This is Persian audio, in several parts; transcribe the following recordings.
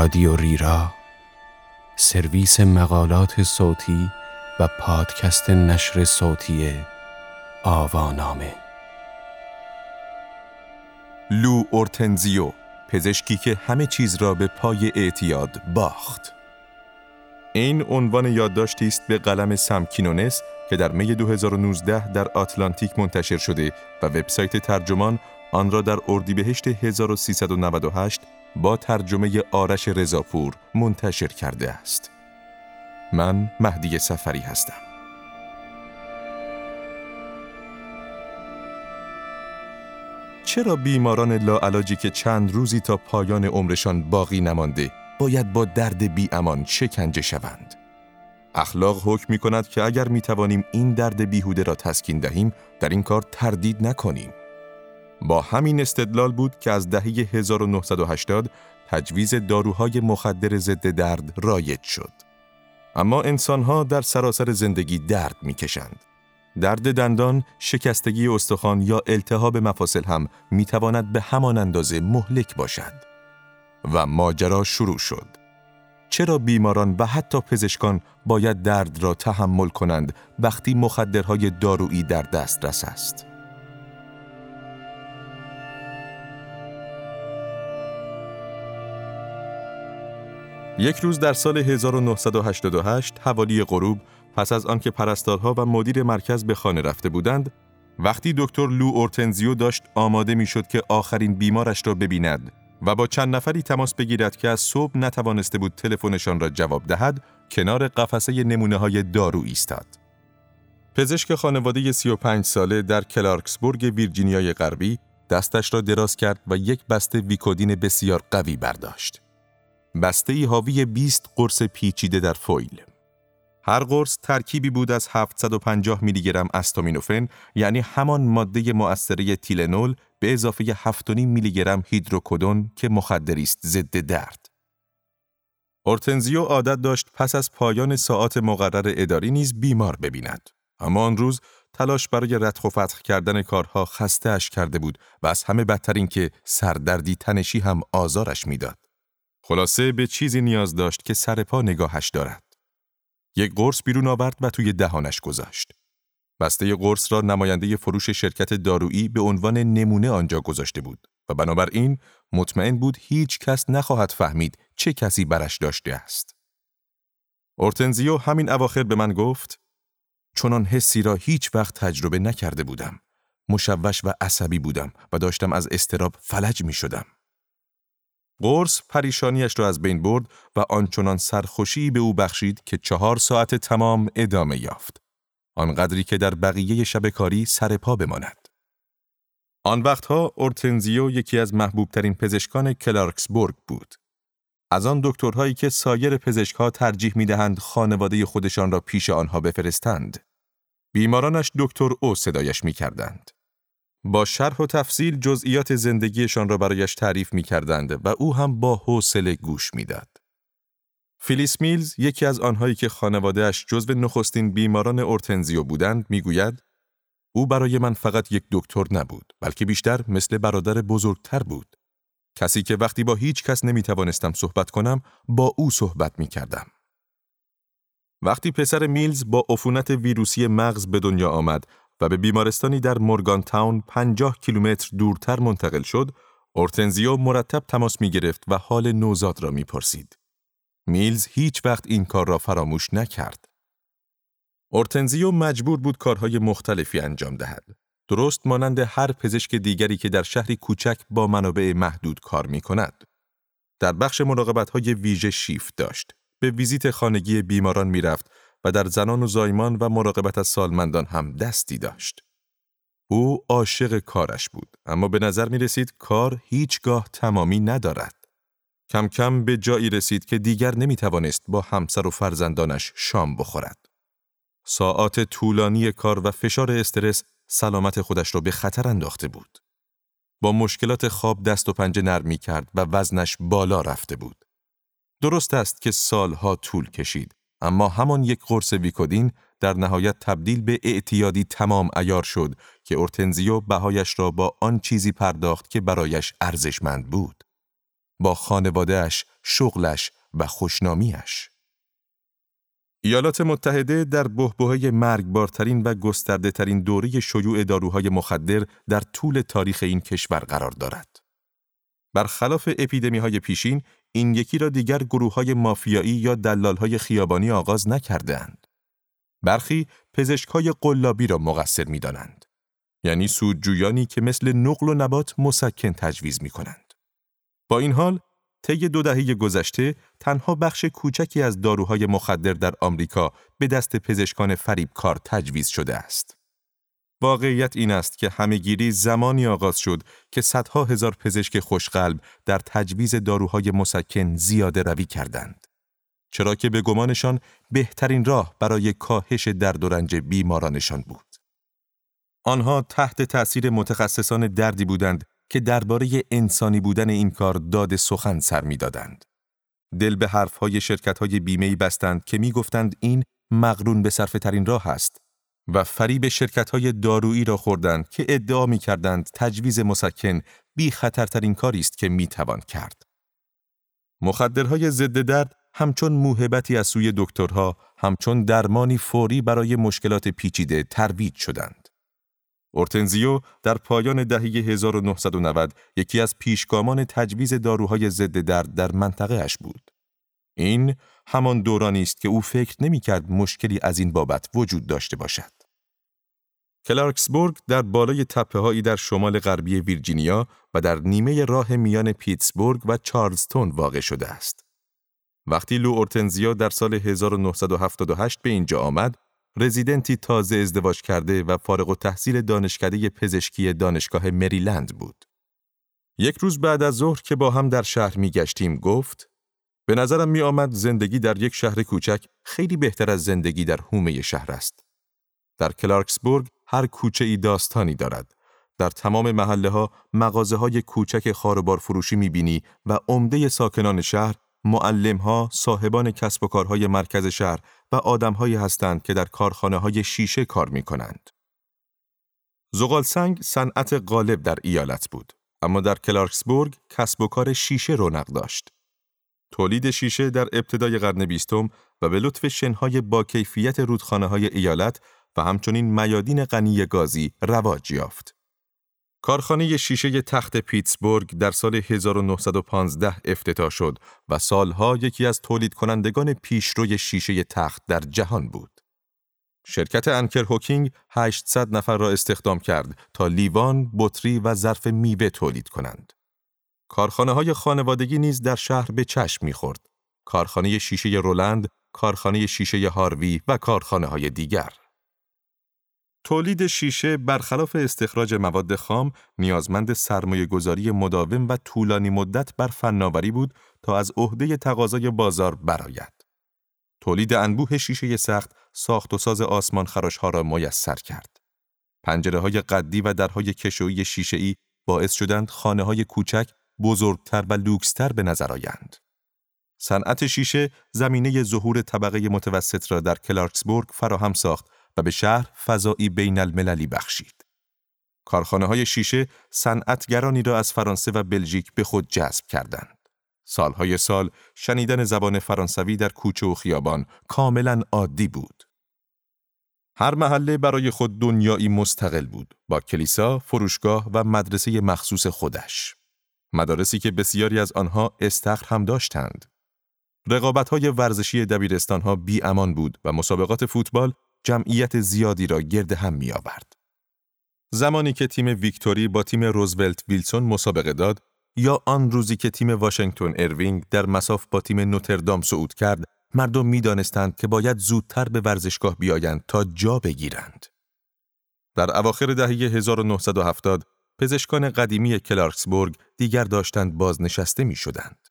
رادیو ریرا سرویس مقالات صوتی و پادکست نشر صوتی آوانامه. لو اورتنزیو پزشکی که همه چیز را به پای اعتیاد باخت. این عنوان یادداشتی است به قلم سمکینونس که در می 2019 در آتلانتیک منتشر شده و وبسایت ترجمان آن را در اردیبهشت 1398 با ترجمه آرش رضاپور منتشر کرده است. من مهدی سفری هستم. چرا بیماران لاعلاجی که چند روزی تا پایان عمرشان باقی نمانده باید با درد بی امان شکنجه شوند؟ اخلاق حکم می کند که اگر می توانیم این درد بیهوده را تسکین دهیم در این کار تردید نکنیم. با همین استدلال بود که از دهه 1980 تجویز داروهای مخدر ضد درد رایج شد. اما انسانها در سراسر زندگی درد می‌کشند. درد دندان، شکستگی استخوان یا التهاب مفاصل هم می‌تواند به همان اندازه مهلک باشد. و ماجرا شروع شد. چرا بیماران و حتی پزشکان باید درد را تحمل کنند وقتی مخدرهای دارویی در دسترس است؟ یک روز در سال 1988 حوالی غروب پس از آنکه پرستارها و مدیر مرکز به خانه رفته بودند وقتی دکتر لو اورتنزیو داشت آماده می‌شد که آخرین بیمارش را ببیند و با چند نفری تماس بگیرد که از صبح نتوانسته بود تلفنشان را جواب دهد کنار قفسه نمونه های دارو ایستاد پزشک خانواده 35 ساله در کلارکسبورگ ویرجینیای غربی دستش را دراز کرد و یک بسته ویکودین بسیار قوی برداشت. بسته حاوی 20 قرص پیچیده در فویل. هر قرص ترکیبی بود از 750 میلی گرم استامینوفن یعنی همان ماده مؤثره تیلنول به اضافه 7.5 میلی گرم هیدروکودون که مخدری است ضد درد. اورتنزیو عادت داشت پس از پایان ساعات مقرر اداری نیز بیمار ببیند. اما آن روز تلاش برای ردخ و فتح کردن کارها خسته اش کرده بود و از همه بدتر این که سردردی تنشی هم آزارش می‌داد. خلاصه به چیزی نیاز داشت که سر پا نگاهش دارد. یک قرص بیرون آورد و توی دهانش گذاشت. بسته قرص را نماینده فروش شرکت دارویی به عنوان نمونه آنجا گذاشته بود و بنابراین مطمئن بود هیچ کس نخواهد فهمید چه کسی برش داشته است. اورتنزیو همین اواخر به من گفت چنان حسی را هیچ وقت تجربه نکرده بودم. مشوش و عصبی بودم و داشتم از استراب فلج می شدم. قرص پریشانیش را از بین برد و آنچنان سرخوشی به او بخشید که چهار ساعت تمام ادامه یافت. آنقدری که در بقیه شب کاری سر پا بماند. آن وقتها اورتنزیو یکی از محبوبترین پزشکان کلارکسبورگ بود. از آن دکترهایی که سایر پزشکها ترجیح می دهند خانواده خودشان را پیش آنها بفرستند. بیمارانش دکتر او صدایش می کردند. با شرح و تفصیل جزئیات زندگیشان را برایش تعریف می کردند و او هم با حوصله گوش می‌داد. فیلیس میلز یکی از آنهایی که خانوادهش جزو نخستین بیماران اورتنزیو بودند می‌گوید او برای من فقط یک دکتر نبود بلکه بیشتر مثل برادر بزرگتر بود کسی که وقتی با هیچ کس نمی توانستم صحبت کنم با او صحبت می کردم. وقتی پسر میلز با عفونت ویروسی مغز به دنیا آمد و به بیمارستانی در مورگان تاون 50 کیلومتر دورتر منتقل شد، اورتنزیو مرتب تماس می گرفت و حال نوزاد را می پرسید. میلز هیچ وقت این کار را فراموش نکرد. اورتنزیو مجبور بود کارهای مختلفی انجام دهد. درست مانند هر پزشک دیگری که در شهری کوچک با منابع محدود کار می کند. در بخش مراقبت های ویژه شیفت داشت. به ویزیت خانگی بیماران می رفت و در زنان و زایمان و مراقبت از سالمندان هم دستی داشت. او عاشق کارش بود اما به نظر می رسید کار هیچگاه تمامی ندارد. کم کم به جایی رسید که دیگر نمی توانست با همسر و فرزندانش شام بخورد. ساعات طولانی کار و فشار استرس سلامت خودش را به خطر انداخته بود. با مشکلات خواب دست و پنجه نرم کرد و وزنش بالا رفته بود. درست است که سالها طول کشید اما همان یک قرص ویکودین در نهایت تبدیل به اعتیادی تمام ایار شد که اورتنزیو بهایش را با آن چیزی پرداخت که برایش ارزشمند بود. با خانوادهش، شغلش و خوشنامیش. ایالات متحده در بهبهه مرگبارترین و گسترده ترین دوره شیوع داروهای مخدر در طول تاریخ این کشور قرار دارد. برخلاف اپیدمی های پیشین، این یکی را دیگر گروه های مافیایی یا دلال های خیابانی آغاز نکردهاند. برخی پزشک های قلابی را مقصر می دانند. یعنی سودجویانی که مثل نقل و نبات مسکن تجویز می کنند. با این حال، طی دو دهه گذشته تنها بخش کوچکی از داروهای مخدر در آمریکا به دست پزشکان فریبکار تجویز شده است. واقعیت این است که همهگیری زمانی آغاز شد که صدها هزار پزشک خوشقلب در تجویز داروهای مسکن زیاده روی کردند. چرا که به گمانشان بهترین راه برای کاهش درد و رنج بیمارانشان بود. آنها تحت تأثیر متخصصان دردی بودند که درباره انسانی بودن این کار داد سخن سر می‌دادند. دل به حرفهای شرکتهای بیمهی بستند که می‌گفتند این مقرون به صرف ترین راه است و فریب شرکتهای دارویی را خوردند که ادعا می کردند تجویز مسکن بی خطرترین کاری است که می توان کرد. مخدرهای ضد درد همچون موهبتی از سوی دکترها همچون درمانی فوری برای مشکلات پیچیده ترویج شدند. اورتنزیو در پایان دهه 1990 یکی از پیشگامان تجویز داروهای ضد درد در منطقه اش بود. این همان دورانی است که او فکر نمی کرد مشکلی از این بابت وجود داشته باشد. کلارکسبورگ در بالای تپه در شمال غربی ویرجینیا و در نیمه راه میان پیتسبورگ و چارلزتون واقع شده است. وقتی لو اورتنزیا در سال 1978 به اینجا آمد، رزیدنتی تازه ازدواج کرده و فارغ و تحصیل دانشکده پزشکی دانشگاه مریلند بود. یک روز بعد از ظهر که با هم در شهر می گشتیم گفت به نظرم می آمد زندگی در یک شهر کوچک خیلی بهتر از زندگی در حومه شهر است. در کلارکسبورگ هر کوچه ای داستانی دارد. در تمام محله ها مغازه های کوچک خاربار فروشی می بینی و عمده ساکنان شهر ها، صاحبان کسب و کارهای مرکز شهر و آدمهایی هستند که در کارخانه های شیشه کار می کنند. زغال سنگ صنعت غالب در ایالت بود، اما در کلارکسبورگ کسب و کار شیشه رونق داشت. تولید شیشه در ابتدای قرن بیستم و به لطف شنهای با کیفیت رودخانه های ایالت و همچنین میادین غنی گازی رواج یافت. کارخانه شیشه تخت پیتسبورگ در سال 1915 افتتاح شد و سالها یکی از تولید کنندگان پیشروی شیشه تخت در جهان بود. شرکت انکر هوکینگ 800 نفر را استخدام کرد تا لیوان، بطری و ظرف میوه تولید کنند. کارخانه های خانوادگی نیز در شهر به چشم می‌خورد. کارخانه شیشه رولند، کارخانه شیشه هاروی و کارخانه های دیگر. تولید شیشه برخلاف استخراج مواد خام نیازمند سرمایه گذاری مداوم و طولانی مدت بر فناوری بود تا از عهده تقاضای بازار برآید. تولید انبوه شیشه سخت ساخت و ساز آسمان ها را میسر کرد. پنجره های قدی و درهای کشویی شیشه ای باعث شدند خانه های کوچک بزرگتر و لوکستر به نظر آیند. صنعت شیشه زمینه ظهور طبقه متوسط را در کلارکسبورگ فراهم ساخت و به شهر فضایی بین المللی بخشید. کارخانه های شیشه صنعتگرانی را از فرانسه و بلژیک به خود جذب کردند. سالهای سال شنیدن زبان فرانسوی در کوچه و خیابان کاملا عادی بود. هر محله برای خود دنیایی مستقل بود با کلیسا، فروشگاه و مدرسه مخصوص خودش. مدارسی که بسیاری از آنها استخر هم داشتند. رقابت های ورزشی دبیرستان ها بی امان بود و مسابقات فوتبال جمعیت زیادی را گرد هم می آورد. زمانی که تیم ویکتوری با تیم روزولت ویلسون مسابقه داد یا آن روزی که تیم واشنگتن اروینگ در مصاف با تیم نوتردام صعود کرد مردم می‌دانستند که باید زودتر به ورزشگاه بیایند تا جا بگیرند. در اواخر دهه 1970 پزشکان قدیمی کلارکسبورگ دیگر داشتند بازنشسته می شدند.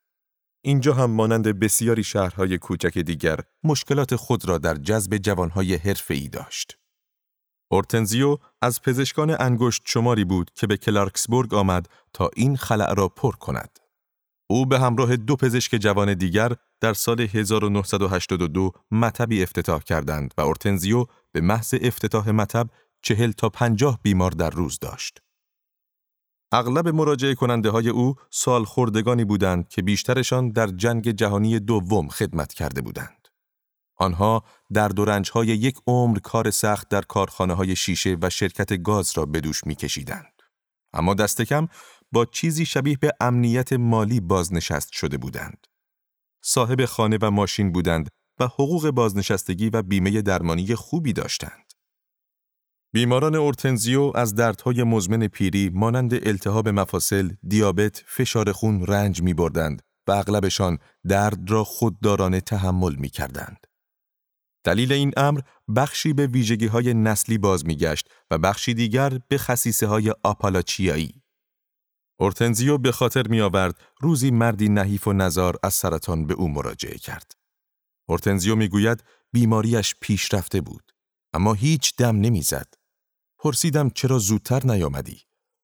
اینجا هم مانند بسیاری شهرهای کوچک دیگر مشکلات خود را در جذب جوانهای حرفه‌ای داشت. اورتنزیو از پزشکان انگشت شماری بود که به کلارکسبورگ آمد تا این خلع را پر کند. او به همراه دو پزشک جوان دیگر در سال 1982 مطبی افتتاح کردند و اورتنزیو به محض افتتاح مطب چهل تا پنجاه بیمار در روز داشت. اغلب مراجعه کننده های او سال خوردگانی بودند که بیشترشان در جنگ جهانی دوم خدمت کرده بودند. آنها در های یک عمر کار سخت در کارخانه های شیشه و شرکت گاز را به دوش می کشیدند. اما دست کم با چیزی شبیه به امنیت مالی بازنشست شده بودند. صاحب خانه و ماشین بودند و حقوق بازنشستگی و بیمه درمانی خوبی داشتند. بیماران اورتنزیو از دردهای مزمن پیری مانند التهاب مفاصل، دیابت، فشار خون رنج می بردند و اغلبشان درد را خوددارانه تحمل می کردند. دلیل این امر بخشی به ویژگی های نسلی باز می گشت و بخشی دیگر به خصیصه های آپالاچیایی. اورتنزیو به خاطر می آورد روزی مردی نحیف و نزار از سرطان به او مراجعه کرد. اورتنزیو می گوید بیماریش پیش رفته بود. اما هیچ دم نمی زد. پرسیدم چرا زودتر نیامدی؟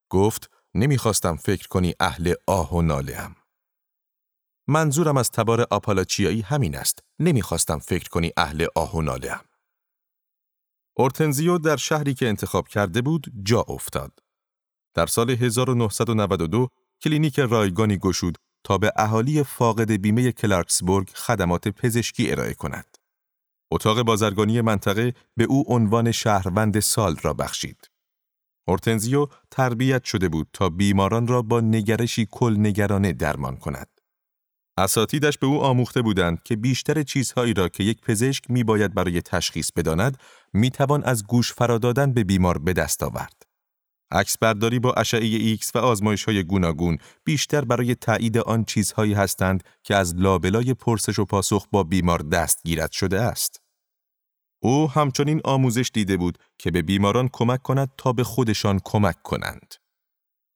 گفت نمی‌خواستم فکر کنی اهل آه و ناله‌ام. منظورم از تبار آپالاچیایی همین است. نمی‌خواستم فکر کنی اهل آه و ناله‌ام. اورتنزیو در شهری که انتخاب کرده بود جا افتاد. در سال 1992 کلینیک رایگانی گشود تا به اهالی فاقد بیمه کلارکسبورگ خدمات پزشکی ارائه کند. اتاق بازرگانی منطقه به او عنوان شهروند سال را بخشید. اورتنزیو تربیت شده بود تا بیماران را با نگرشی کل نگرانه درمان کند. اساتیدش به او آموخته بودند که بیشتر چیزهایی را که یک پزشک می باید برای تشخیص بداند می توان از گوش فرادادن به بیمار به دست آورد. عکس برداری با اشعه ایکس و آزمایش های گوناگون بیشتر برای تایید آن چیزهایی هستند که از لابلای پرسش و پاسخ با بیمار دستگیرت شده است. او همچنین آموزش دیده بود که به بیماران کمک کند تا به خودشان کمک کنند.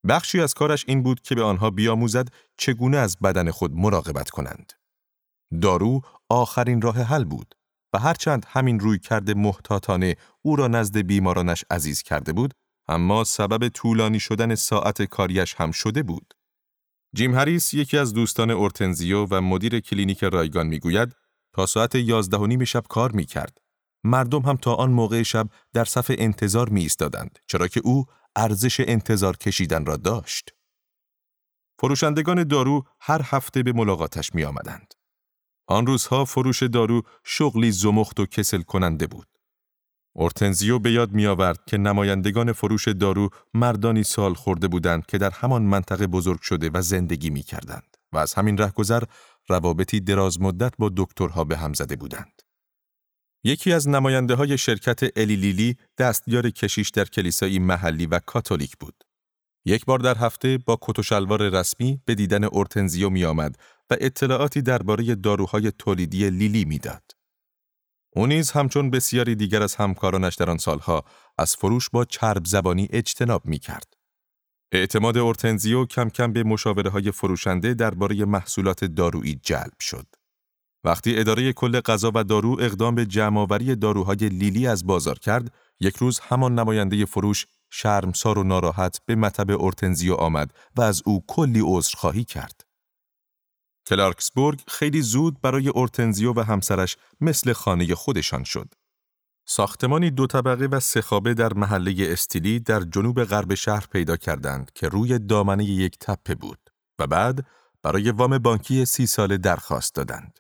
بخشی از کارش این بود که به آنها بیاموزد چگونه از بدن خود مراقبت کنند. دارو آخرین راه حل بود و هرچند همین رویکرد محتاطانه او را نزد بیمارانش عزیز کرده بود، اما سبب طولانی شدن ساعت کاریش هم شده بود. جیم هریس یکی از دوستان اورتنزیو و مدیر کلینیک رایگان می‌گوید تا ساعت یازده و نیم شب کار می کرد. مردم هم تا آن موقع شب در صف انتظار می ایستادند چرا که او ارزش انتظار کشیدن را داشت. فروشندگان دارو هر هفته به ملاقاتش می آمدند. آن روزها فروش دارو شغلی زمخت و کسل کننده بود. اورتنزیو به یاد می آورد که نمایندگان فروش دارو مردانی سال خورده بودند که در همان منطقه بزرگ شده و زندگی می کردند و از همین رهگذر روابطی دراز مدت با دکترها به هم زده بودند. یکی از نماینده های شرکت الیلیلی دستیار کشیش در کلیسایی محلی و کاتولیک بود. یک بار در هفته با کت و شلوار رسمی به دیدن اورتنزیو می آمد و اطلاعاتی درباره داروهای تولیدی لیلی می‌داد. او نیز همچون بسیاری دیگر از همکارانش در آن سالها از فروش با چرب زبانی اجتناب می کرد. اعتماد اورتنزیو کم کم به مشاوره های فروشنده درباره محصولات دارویی جلب شد. وقتی اداره کل غذا و دارو اقدام به جمعآوری داروهای لیلی از بازار کرد، یک روز همان نماینده فروش شرمسار و ناراحت به مطب اورتنزیو آمد و از او کلی عذرخواهی کرد. کلارکسبورگ خیلی زود برای اورتنزیو و همسرش مثل خانه خودشان شد. ساختمانی دو طبقه و سه خوابه در محله استیلی در جنوب غرب شهر پیدا کردند که روی دامنه یک تپه بود و بعد برای وام بانکی سی ساله درخواست دادند.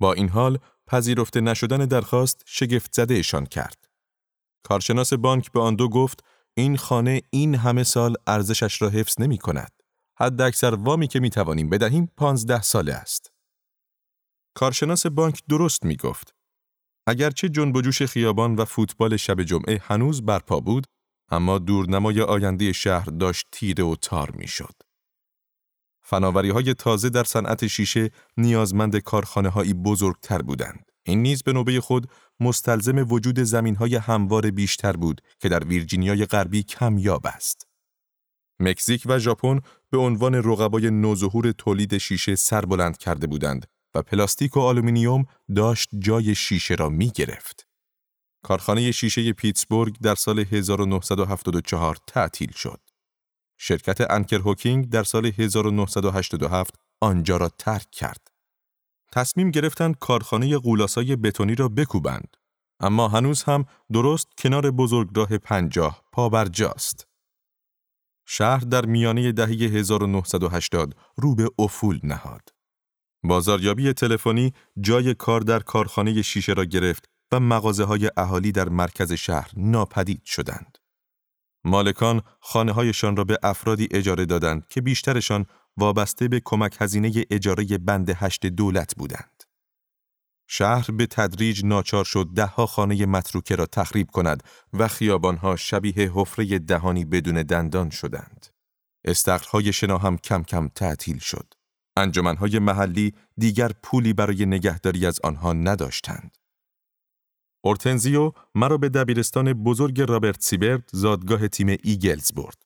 با این حال پذیرفته نشدن درخواست شگفت زدهشان کرد. کارشناس بانک به آن دو گفت این خانه این همه سال ارزشش را حفظ نمی کند. حد اکثر وامی که می توانیم بدهیم پانزده ساله است. کارشناس بانک درست می گفت. اگرچه جنب جوش خیابان و فوتبال شب جمعه هنوز برپا بود، اما دورنمای آینده شهر داشت تیره و تار می شد. فناوری های تازه در صنعت شیشه نیازمند کارخانه هایی بزرگتر بودند. این نیز به نوبه خود مستلزم وجود زمین های هموار بیشتر بود که در ویرجینیای غربی کمیاب است. مکزیک و ژاپن به عنوان رقبای نوظهور تولید شیشه سربلند کرده بودند و پلاستیک و آلومینیوم داشت جای شیشه را می گرفت. کارخانه شیشه پیتسبورگ در سال 1974 تعطیل شد. شرکت انکر هوکینگ در سال 1987 آنجا را ترک کرد. تصمیم گرفتند کارخانه غول‌آسای بتونی را بکوبند. اما هنوز هم درست کنار بزرگراه پنجاه پابرجاست. شهر در میانه دهه 1980 رو به افول نهاد. بازاریابی تلفنی جای کار در کارخانه شیشه را گرفت و مغازه های اهالی در مرکز شهر ناپدید شدند. مالکان خانه هایشان را به افرادی اجاره دادند که بیشترشان وابسته به کمک هزینه اجاره بند هشت دولت بودند. شهر به تدریج ناچار شد دهها خانه متروکه را تخریب کند و خیابانها شبیه حفره دهانی بدون دندان شدند. استخرهای شنا هم کم کم تعطیل شد. انجمنهای محلی دیگر پولی برای نگهداری از آنها نداشتند. اورتنزیو مرا به دبیرستان بزرگ رابرت سی برد زادگاه تیم ایگلز برد.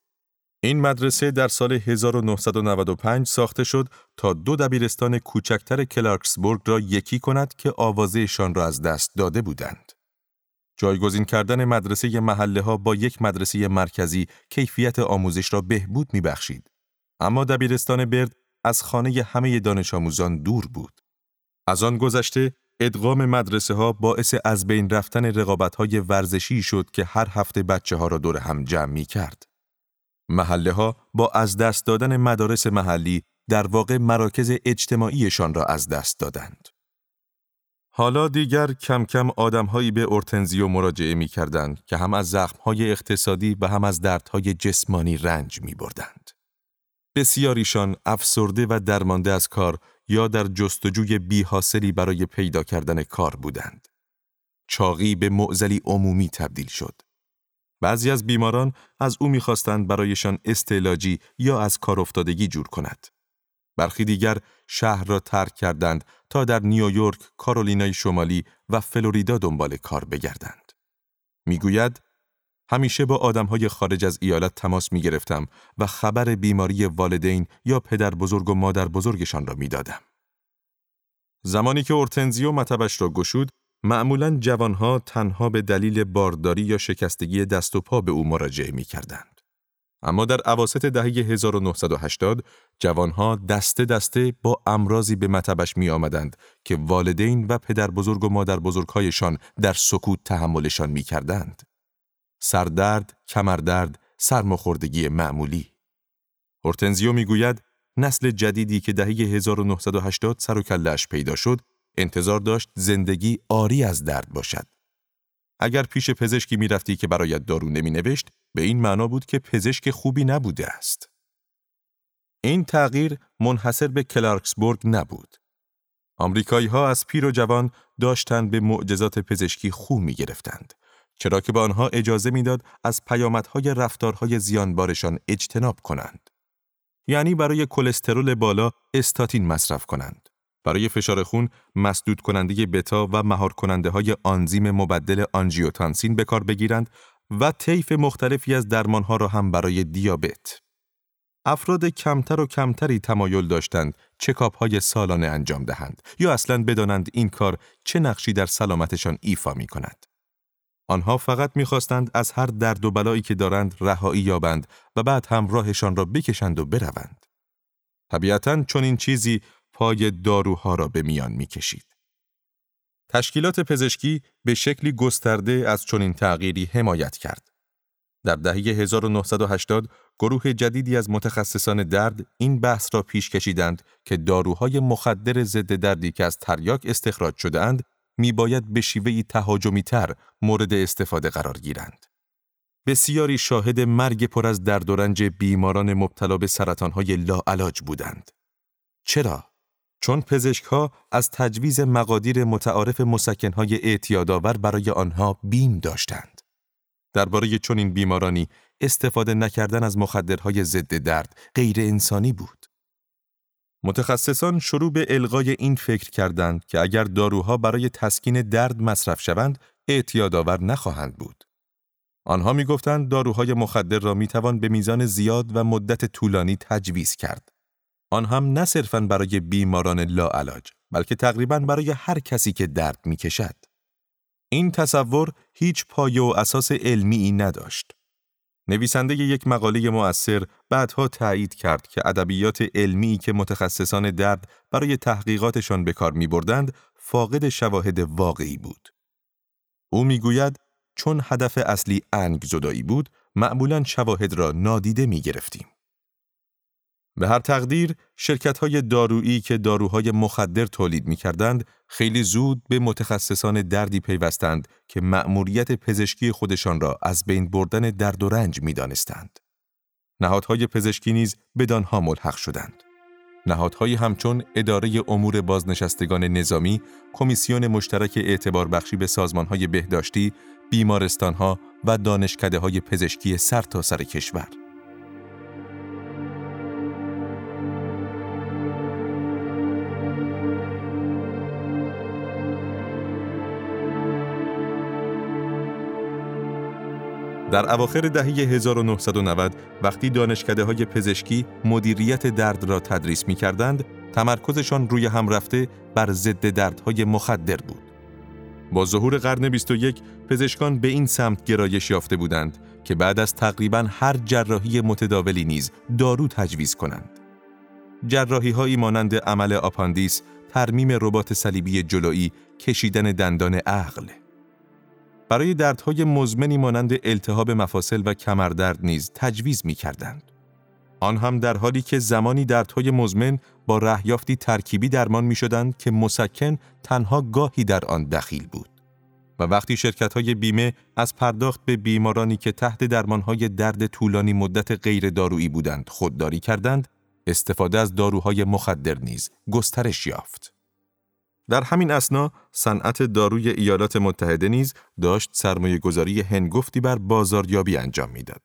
این مدرسه در سال 1995 ساخته شد تا دو دبیرستان کوچکتر کلارکسبورگ را یکی کند که آوازهشان را از دست داده بودند. جایگزین کردن مدرسه محله ها با یک مدرسه مرکزی کیفیت آموزش را بهبود می بخشید. اما دبیرستان برد از خانه همه دانش آموزان دور بود. از آن گذشته ادغام مدرسه ها باعث از بین رفتن رقابت های ورزشی شد که هر هفته بچه ها را دور هم جمع می کرد. محله ها با از دست دادن مدارس محلی در واقع مراکز اجتماعیشان را از دست دادند. حالا دیگر کم کم آدمهایی به ارتنزیو مراجعه می کردند که هم از زخمهای اقتصادی و هم از دردهای جسمانی رنج می بردند. بسیاریشان افسرده و درمانده از کار یا در جستجوی بیحاصلی برای پیدا کردن کار بودند. چاقی به معزلی عمومی تبدیل شد. بعضی از بیماران از او می‌خواستند برایشان استعلاجی یا از کار افتادگی جور کند. برخی دیگر شهر را ترک کردند تا در نیویورک، کارولینای شمالی و فلوریدا دنبال کار بگردند. می‌گوید همیشه با آدمهای خارج از ایالت تماس می گرفتم و خبر بیماری والدین یا پدر بزرگ و مادر بزرگشان را می دادم. زمانی که اورتنزیو مطبش را گشود، معمولا جوانها تنها به دلیل بارداری یا شکستگی دست و پا به او مراجعه می کردند. اما در عواست دهه 1980 جوانها دسته دسته با امراضی به مطبش می آمدند که والدین و پدر بزرگ و مادر بزرگهایشان در سکوت تحملشان می کردند. سردرد، کمردرد، سرماخوردگی معمولی. هورتنزیو می‌گوید نسل جدیدی که دهه 1980 سر و کلش پیدا شد انتظار داشت زندگی آری از درد باشد. اگر پیش پزشکی می‌رفتی که برایت دارو نمی نوشت، به این معنا بود که پزشک خوبی نبوده است. این تغییر منحصر به کلارکسبورگ نبود. آمریکایی ها از پیر و جوان داشتند به معجزات پزشکی خو می گرفتند. چرا که به آنها اجازه می‌داد از پیامدهای رفتارهای زیانبارشان اجتناب کنند. یعنی برای کلسترول بالا استاتین مصرف کنند. برای فشار خون مسدود کننده بتا و مهار کننده های آنزیم مبدل آنژیوتانسین به کار بگیرند و طیف مختلفی از درمانها را هم برای دیابت. افراد کمتر و کمتری تمایل داشتند چکاپ های سالانه انجام دهند یا اصلا بدانند این کار چه نقشی در سلامتشان ایفا می کند. آنها فقط می‌خواستند از هر درد و بلایی که دارند رهایی یابند و بعد هم راهشان را بکشند و بروند. طبیعتا چون این چیزی پای داروها را به میان می‌کشید. تشکیلات پزشکی به شکلی گسترده از چنین تغییری حمایت کرد. در دهه 1980 گروه جدیدی از متخصصان درد این بحث را پیش کشیدند که داروهای مخدر ضد دردی که از تریاک استخراج شدهاند می باید به شیوهی تهاجمی تر مورد استفاده قرار گیرند. بسیاری شاهد مرگ پر از درد و رنج بیماران مبتلا به سرطانهای لاعلاج بودند. چرا؟ چون پزشک ها از تجویز مقادیر متعارف مسکنهای اعتیادآور برای آنها بیم داشتند. درباره چنین بیمارانی استفاده نکردن از مخدرهای ضد درد غیر انسانی بود. متخصصان شروع به الغای این فکر کردند که اگر داروها برای تسکین درد مصرف شوند، اعتیادآور نخواهند بود. آنها می‌گفتند داروهای مخدر را می‌توان به میزان زیاد و مدت طولانی تجویز کرد. آن هم نه صرفاً برای بیماران لاعلاج، بلکه تقریباً برای هر کسی که درد می‌کشد. این تصور هیچ پایه و اساس علمی نداشت. نویسنده یک مقاله مؤثر بعدها تایید کرد که ادبیات علمی که متخصصان درد برای تحقیقاتشان به کار می‌بردند فاقد شواهد واقعی بود. او می‌گوید چون هدف اصلی انگ زدایی بود، معمولا شواهد را نادیده می گرفتیم. به هر تقدیر شرکت های دارویی که داروهای مخدر تولید می کردند خیلی زود به متخصصان دردی پیوستند که مأموریت پزشکی خودشان را از بین بردن درد و رنج می دانستند. نهادهای پزشکی نیز بدانها ملحق شدند. نهادهایی همچون اداره امور بازنشستگان نظامی، کمیسیون مشترک اعتبار بخشی به سازمانهای بهداشتی، بیمارستانها و دانشکده های پزشکی سرتاسر سر کشور. در اواخر دهه 1990 وقتی دانشکده های پزشکی مدیریت درد را تدریس می کردند، تمرکزشان روی هم رفته بر ضد دردهای مخدر بود. با ظهور قرن 21 پزشکان به این سمت گرایش یافته بودند که بعد از تقریبا هر جراحی متداولی نیز دارو تجویز کنند. جراحی هایی مانند عمل آپاندیس، ترمیم رباط صلیبی جلویی، کشیدن دندان عقل. برای دردهای مزمنی مانند التهاب مفاصل و کمردرد نیز تجویز می کردند. آن هم در حالی که زمانی دردهای مزمن با رهیافتی ترکیبی درمان می شدند که مسکن تنها گاهی در آن دخیل بود. و وقتی شرکت های بیمه از پرداخت به بیمارانی که تحت درمانهای درد طولانی مدت غیر دارویی بودند خودداری کردند، استفاده از داروهای مخدر نیز گسترش یافت. در همین اسنا صنعت داروی ایالات متحده نیز داشت سرمایه گذاری هنگفتی بر بازاریابی انجام می‌داد.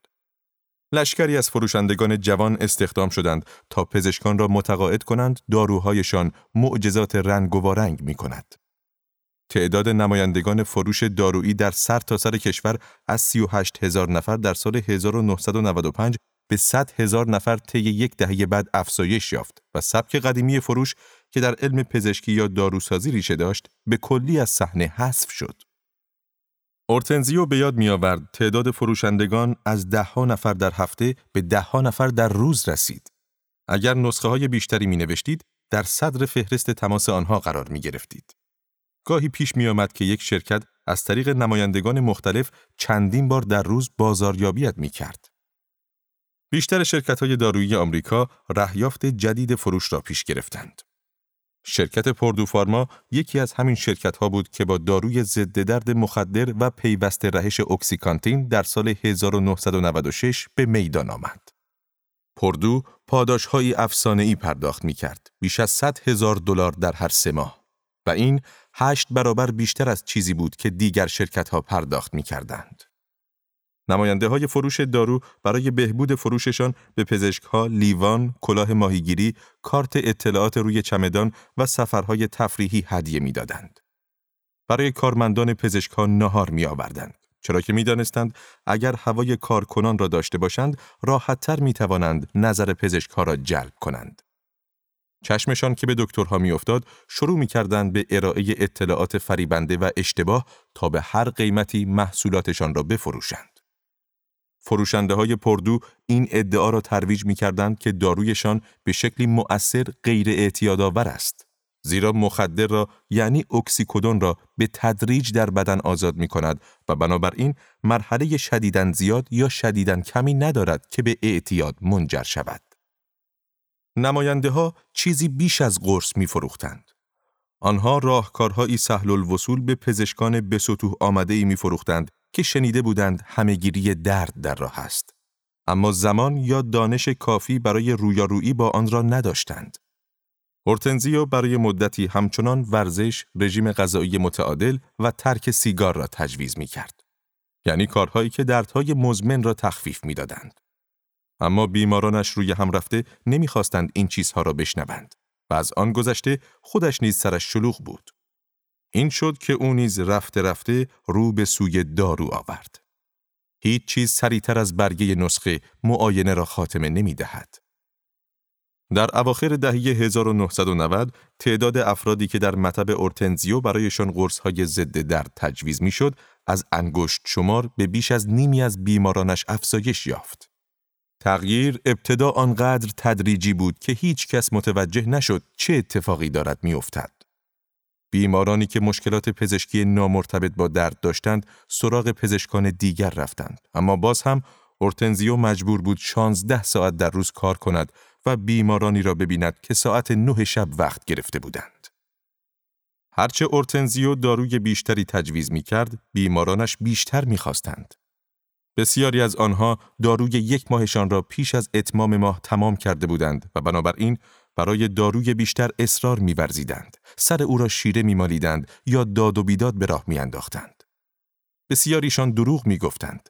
لشکری از فروشندگان جوان استخدام شدند تا پزشکان را متقاعد کنند داروهایشان معجزات رنگ و رنگ می کند. تعداد نمایندگان فروش دارویی در سر تا سر کشور از 38 هزار نفر در سال 1995 به 100 هزار نفر طی یک دهه بعد افزایش یافت و سبک قدیمی فروش که در علم پزشکی یا داروسازی ریشه داشت به کلی از صحنه حذف شد. اورتنزیو به یاد می آورد تعداد فروشندگان از دهها نفر در هفته به دهها نفر در روز رسید. اگر نسخه های بیشتری می نوشتید، در صدر فهرست تماس آنها قرار می گرفتید. گاهی پیش می آمد که یک شرکت از طریق نمایندگان مختلف چندین بار در روز بازاریابیت می کرد. بیشتر شرکت های دارویی آمریکا رهیافت جدید فروش را پیش گرفتند. شرکت پردو فارما یکی از همین شرکت ها بود که با داروی ضد درد مخدر و پیوسته رهش اکسیکانتین در سال 1996 به میدان آمد. پردو پاداش های افسانه ای پرداخت می کرد، بیش از 100 هزار دلار در هر سه ماه و این هشت برابر بیشتر از چیزی بود که دیگر شرکت ها پرداخت می کردند. نماینده های فروش دارو برای بهبود فروششان به پزشک ها لیوان، کلاه ماهیگیری، کارت اطلاعات روی چمدان و سفرهای تفریحی هدیه می‌دادند. برای کارمندان پزشک ها نهار می آوردند. چرا که می دانستند اگر هوای کارکنان را داشته باشند راحتتر می توانند نظر پزشک ها را جلب کنند. چشمشان که به دکترها میافتاد شروع می‌کردند به ارائه اطلاعات فریبنده و اشتباه تا به هر قیمتی محصولاتشان را بفروشند. فروشنده های پردو این ادعا را ترویج می کردند که دارویشان به شکلی مؤثر غیر اعتیادآور است. زیرا مخدر را یعنی اکسیکودون را به تدریج در بدن آزاد می کند و بنابراین مرحله شدیدن زیاد یا شدیدن کمی ندارد که به اعتیاد منجر شود. نماینده ها چیزی بیش از قرص می فروختند. آنها راهکارهایی سهل الوصول به پزشکان به سطوح آمده ای می فروختند که شنیده بودند همهگیری درد در راه است. اما زمان یا دانش کافی برای رویارویی با آن را نداشتند. هورتنزیو برای مدتی همچنان ورزش، رژیم غذایی متعادل و ترک سیگار را تجویز می کرد. یعنی کارهایی که دردهای مزمن را تخفیف می دادند. اما بیمارانش روی هم رفته نمی‌خواستند این چیزها را بشنوند و از آن گذشته خودش نیز سرش شلوغ بود. این شد که او نیز رفته رفته رو به سوی دارو آورد. هیچ چیز سریعتر از برگه نسخه معاینه را خاتمه نمی دهد. در اواخر دهه 1990 تعداد افرادی که در مطب اورتنزیو برایشان های ضد درد تجویز می‌شد از انگشت شمار به بیش از نیمی از بیمارانش افزایش یافت. تغییر ابتدا آنقدر تدریجی بود که هیچ کس متوجه نشد چه اتفاقی دارد میافتد. بیمارانی که مشکلات پزشکی نامرتبط با درد داشتند سراغ پزشکان دیگر رفتند اما باز هم اورتنزیو مجبور بود 16 ساعت در روز کار کند و بیمارانی را ببیند که ساعت نه شب وقت گرفته بودند. هرچه اورتنزیو داروی بیشتری تجویز می کرد، بیمارانش بیشتر می خواستند. بسیاری از آنها داروی یک ماهشان را پیش از اتمام ماه تمام کرده بودند و بنابراین برای داروی بیشتر اصرار می‌ورزیدند. سر او را شیره می‌مالیدند یا داد و بیداد به راه می‌انداختند. بسیاریشان دروغ می‌گفتند.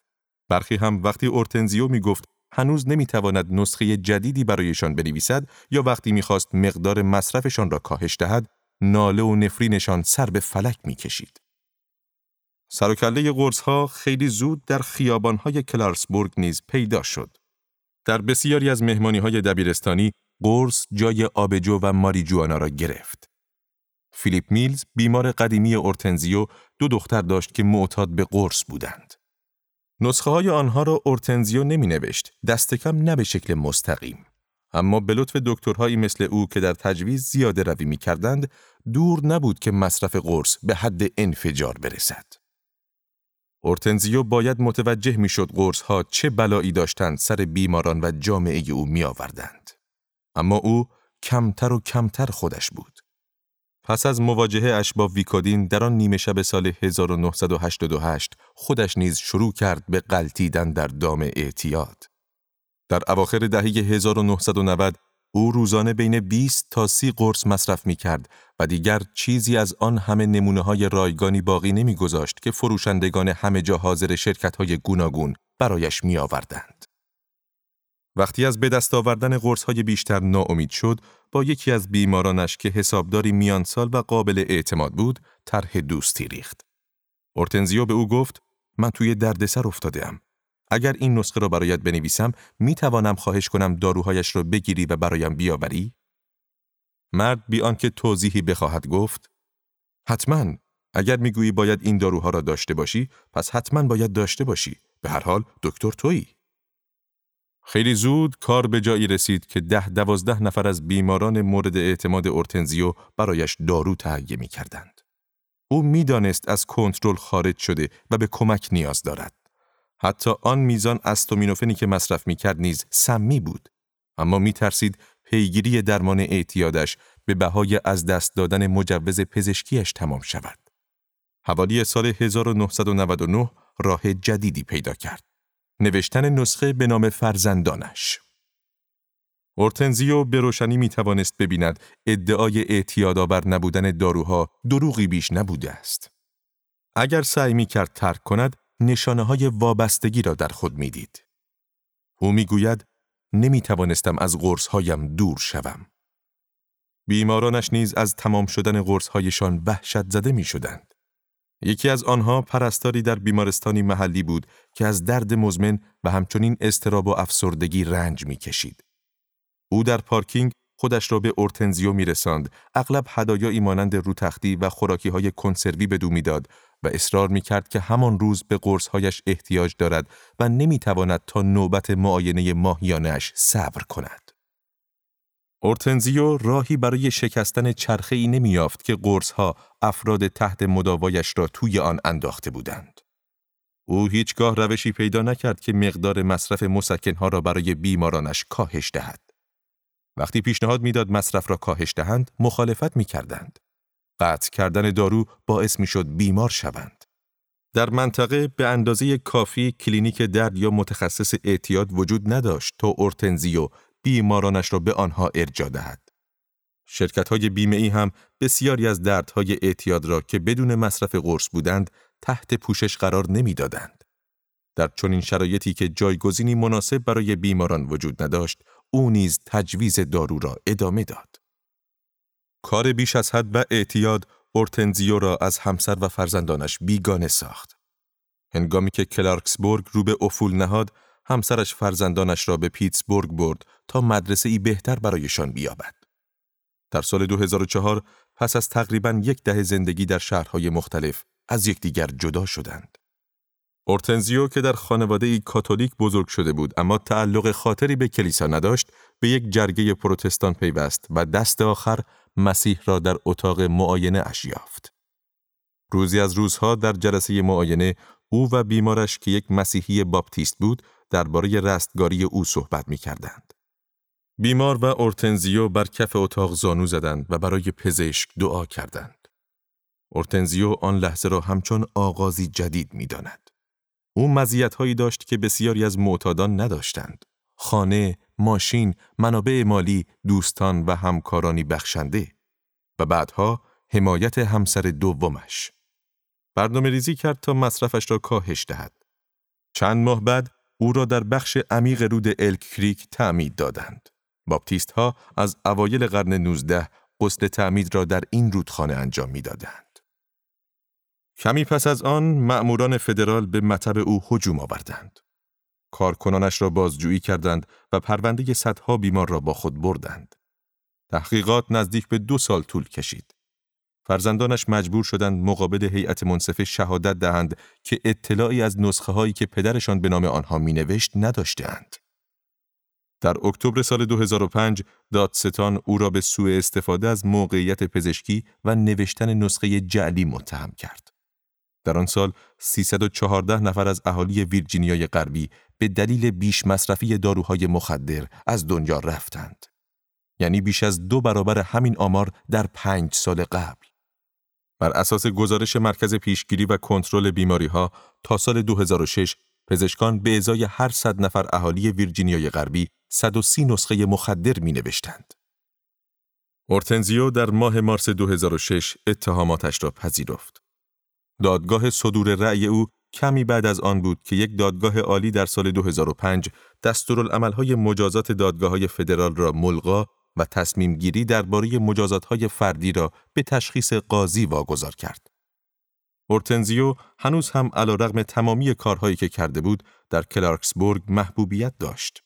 برخی هم وقتی اورتنزیو می‌گفت هنوز نمی‌تواند نسخه جدیدی برایشان بنویسد یا وقتی می‌خواست مقدار مصرفشان را کاهش دهد، ناله و نفرینشان سر به فلک می‌کشید. سر و کله قرص خیلی زود در خیابان های کلارسبورگ نیز پیدا شد. در بسیاری از مهمانی های دبیرستانی قرص جای آبجو و ماریجوانا را گرفت. فیلیپ میلز بیمار قدیمی اورتنزیو دو دختر داشت که معتاد به قرص بودند. نسخه های آنها را اورتنزیو نمی نوشت، دست کم نه به شکل مستقیم. اما به لطف دکترهایی مثل او که در تجویز زیاده روی می کردند، دور نبود که مصرف قرص به حد انفجار برسد. اورتنزیو باید متوجه می‌شد قرص ها چه بلایی داشتند سر بیماران و جامعه او می آوردند. اما او کمتر و کمتر خودش بود. پس از مواجهه اش با ویکودین در آن نیمه شب سال 1988 خودش نیز شروع کرد به قلتیدن در دام اعتیاد. در اواخر دهه 1990 او روزانه بین 20 تا 30 قرص مصرف می کرد و دیگر چیزی از آن همه نمونه های رایگانی باقی نمی گذاشت که فروشندگان همه جا حاضر شرکت های گوناگون برایش می آوردند. وقتی از به دست آوردن قرص های بیشتر ناامید شد، با یکی از بیمارانش که حسابداری میان سال و قابل اعتماد بود، طرح دوستی ریخت. اورتنزیو به او گفت: من توی دردسر افتادم. اگر این نسخه را برایت بنویسم، می توانم خواهش کنم داروهایش را بگیری و برایم بیاوری؟ مرد بی آنکه توضیحی بخواهد گفت: حتما اگر می‌گویی باید این داروها را داشته باشی، پس حتما باید داشته باشی. به هر حال دکتر تویی. خیلی زود کار به جایی رسید که ده دوازده نفر از بیماران مورد اعتماد اورتنزیو برایش دارو تهیه می کردند. او می‌دانست از کنترل خارج شده و به کمک نیاز دارد. حتی آن میزان استومینوفنی که مصرف می کرد نیز سمی بود. اما می ترسید پیگیری درمان اعتیادش به بهای از دست دادن مجوز پزشکیش تمام شود. حوالی سال 1999 راه جدیدی پیدا کرد. نوشتن نسخه به نام فرزندانش اورتنزیو به روشنی می توانست ببیند ادعای اعتیادآور نبودن داروها دروغی بیش نبوده است. اگر سعی می کرد ترک کند، نشانه های وابستگی را در خود می دید. او می گوید نمی توانستم از قرص هایم دور شوم. بیمارانش نیز از تمام شدن قرص هایشان وحشت زده می شدند. یکی از آنها پرستاری در بیمارستانی محلی بود که از درد مزمن و همچنین استراب و افسردگی رنج می کشید. او در پارکینگ خودش را به اورتنزیو می رساند، اغلب هدایایی مانند روتختی و خوراکی های کنسروی به دو می‌داد و اصرار می کرد که همان روز به قرصهایش احتیاج دارد و نمی تواند تا نوبت معاینه ماهیانش صبر کند. اورتنزیو راهی برای شکستن چرخه ای نمیافت که ها افراد تحت مداوایش را توی آن انداخته بودند. او هیچگاه روشی پیدا نکرد که مقدار مصرف مسکنها را برای بیمارانش کاهش دهد. وقتی پیشنهاد می‌داد مصرف را کاهش دهند، مخالفت می کردند. قطع کردن دارو باعث می شد بیمار شوند. در منطقه به اندازه کافی کلینیک درد یا متخصص اعتیاد وجود نداشت تا اورتنزیو بیمارانش را به آنها ارجاع دهد. شرکت های بیمه ای هم بسیاری از درمان‌های اعتیاد را که بدون مصرف قرص بودند تحت پوشش قرار نمی‌دادند. در چنین شرایطی که جایگزینی مناسب برای بیماران وجود نداشت، او نیز تجویز دارو را ادامه داد. کار بیش از حد و اعتیاد اورتنزیو را از همسر و فرزندانش بیگانه ساخت. هنگامی که کلارکسبورگ رو به افول نهاد، همسرش فرزندانش را به پیتسبورگ برد تا مدرسه ای بهتر برایشان بیابد. در سال 2004 پس از تقریبا یک دهه زندگی در شهرهای مختلف از یکدیگر جدا شدند. اورتنزیو که در خانواده ای کاتولیک بزرگ شده بود اما تعلق خاطری به کلیسا نداشت به یک جرگه پروتستان پیوست و دست آخر مسیح را در اتاق معاینه اش یافت. روزی از روزها در جلسه معاینه او و بیمارش که یک مسیحی باپتیست بود درباره رستگاری او صحبت می کردند. بیمار و اورتنزیو بر کف اتاق زانو زدند و برای پزشک دعا کردند. اورتنزیو آن لحظه را همچون آغازی جدید می داند. او مزیت‌هایی داشت که بسیاری از معتادان نداشتند. خانه، ماشین، منابع مالی، دوستان و همکارانی بخشنده و بعدها حمایت همسر دومش. برنامه ریزی کرد تا مصرفش را کاهش دهد. چند ماه بعد او را در بخش عمیق رود الک کریک تعمید دادند. باپتیست ها از اوایل قرن 19 قسل تعمید را در این رودخانه انجام می‌دادند. کمی پس از آن مأموران فدرال به مطب او هجوم آوردند. کارکنانش را بازجویی کردند و پرونده صدها بیمار را با خود بردند. تحقیقات نزدیک به دو سال طول کشید. فرزندانش مجبور شدند مقابل هیئت منصفه شهادت دهند که اطلاعی از نسخه هایی که پدرشان به نام آنها می نوشت نداشتند. در اکتبر سال 2005 دادستان او را به سوء استفاده از موقعیت پزشکی و نوشتن نسخه جعلی متهم کرد. در آن سال 314 نفر از اهالی ویرجینیای غربی به دلیل بیش مصرفی داروهای مخدر از دنیا رفتند. یعنی بیش از دو برابر همین آمار در پنج سال قبل. بر اساس گزارش مرکز پیشگیری و کنترل بیماری ها تا سال 2006 پزشکان به ازای هر صد نفر اهالی ویرجینیای غربی 130 نسخه مخدر می نوشتند. اورتنزیو در ماه مارس 2006 اتهاماتش را پذیرفت. دادگاه صدور رأی او کمی بعد از آن بود که یک دادگاه عالی در سال 2005 دستورالعملهای مجازات دادگاه های فدرال را ملغا و تصمیم گیری درباره مجازات های فردی را به تشخیص قاضی واگذار کرد. اورتنزیو هنوز هم علیرغم تمامی کارهایی که کرده بود در کلارکسبورگ محبوبیت داشت.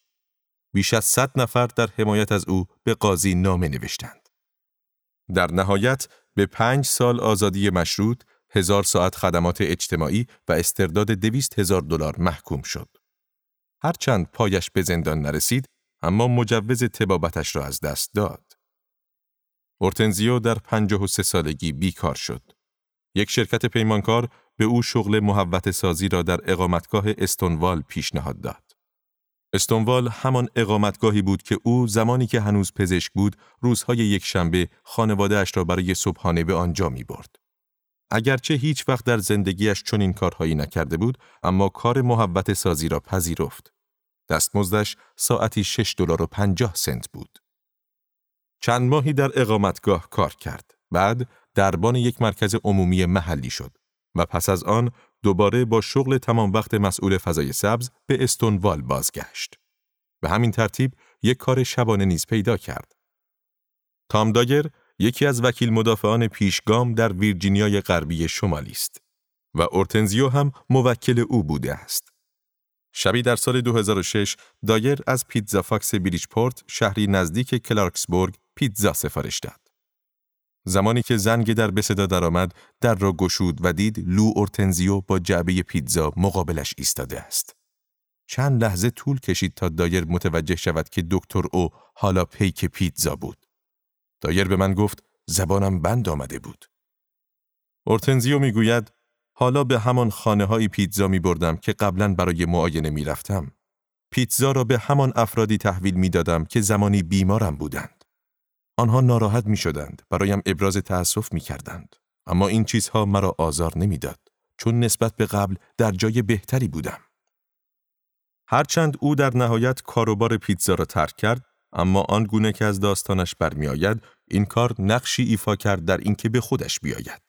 بیش از صد نفر در حمایت از او به قاضی نامه نوشتند. در نهایت به پنج سال آزادی مشروط، هزار ساعت خدمات اجتماعی و استرداد دویست هزار دلار محکوم شد. هرچند پایش به زندان نرسید، اما مجوز تبابتش را از دست داد. اورتنزیو در و سه سالگی بیکار شد. یک شرکت پیمانکار به او شغل محوت سازی را در اقامتگاه استونوال پیشنهاد داد. استونوال همان اقامتگاهی بود که او زمانی که هنوز پزشک بود روزهای یک شنبه خانواده را برای صبحانه به آنجا می برد. اگرچه هیچ وقت در زندگیش چنین کارهایی نکرده بود اما کار محوت سازی را پذیرفت. دستمزدش ساعتی 6 دلار و 50 سنت بود. چند ماهی در اقامتگاه کار کرد. بعد دربان یک مرکز عمومی محلی شد و پس از آن دوباره با شغل تمام وقت مسئول فضای سبز به استونوال بازگشت. به همین ترتیب یک کار شبانه نیز پیدا کرد. تام دایر یکی از وکیل مدافعان پیشگام در ویرجینیای غربی شمالی است و اورتنزیو هم موکل او بوده است. شبی در سال 2006 دایر از پیتزا فاکس بریجپورت شهری نزدیک کلارکسبورگ پیتزا سفارش داد. زمانی که زنگ در به صدا درآمد در را گشود و دید لو اورتنزیو با جعبه پیتزا مقابلش ایستاده است. چند لحظه طول کشید تا دایر متوجه شود که دکتر او حالا پیک پیتزا بود. دایر به من گفت زبانم بند آمده بود. اورتنزیو می‌گوید حالا به همان خانه های پیتزا می بردم که قبلا برای معاینه می رفتم. پیتزا را به همان افرادی تحویل می دادم که زمانی بیمارم بودند. آنها ناراحت می شدند، برایم ابراز تأسف می کردند. اما این چیزها مرا آزار نمی‌داد چون نسبت به قبل در جای بهتری بودم. هرچند او در نهایت کاروبار پیتزا را ترک کرد، اما آن گونه که از داستانش برمیآید، این کار نقشی ایفا کرد در اینکه به خودش بیاید.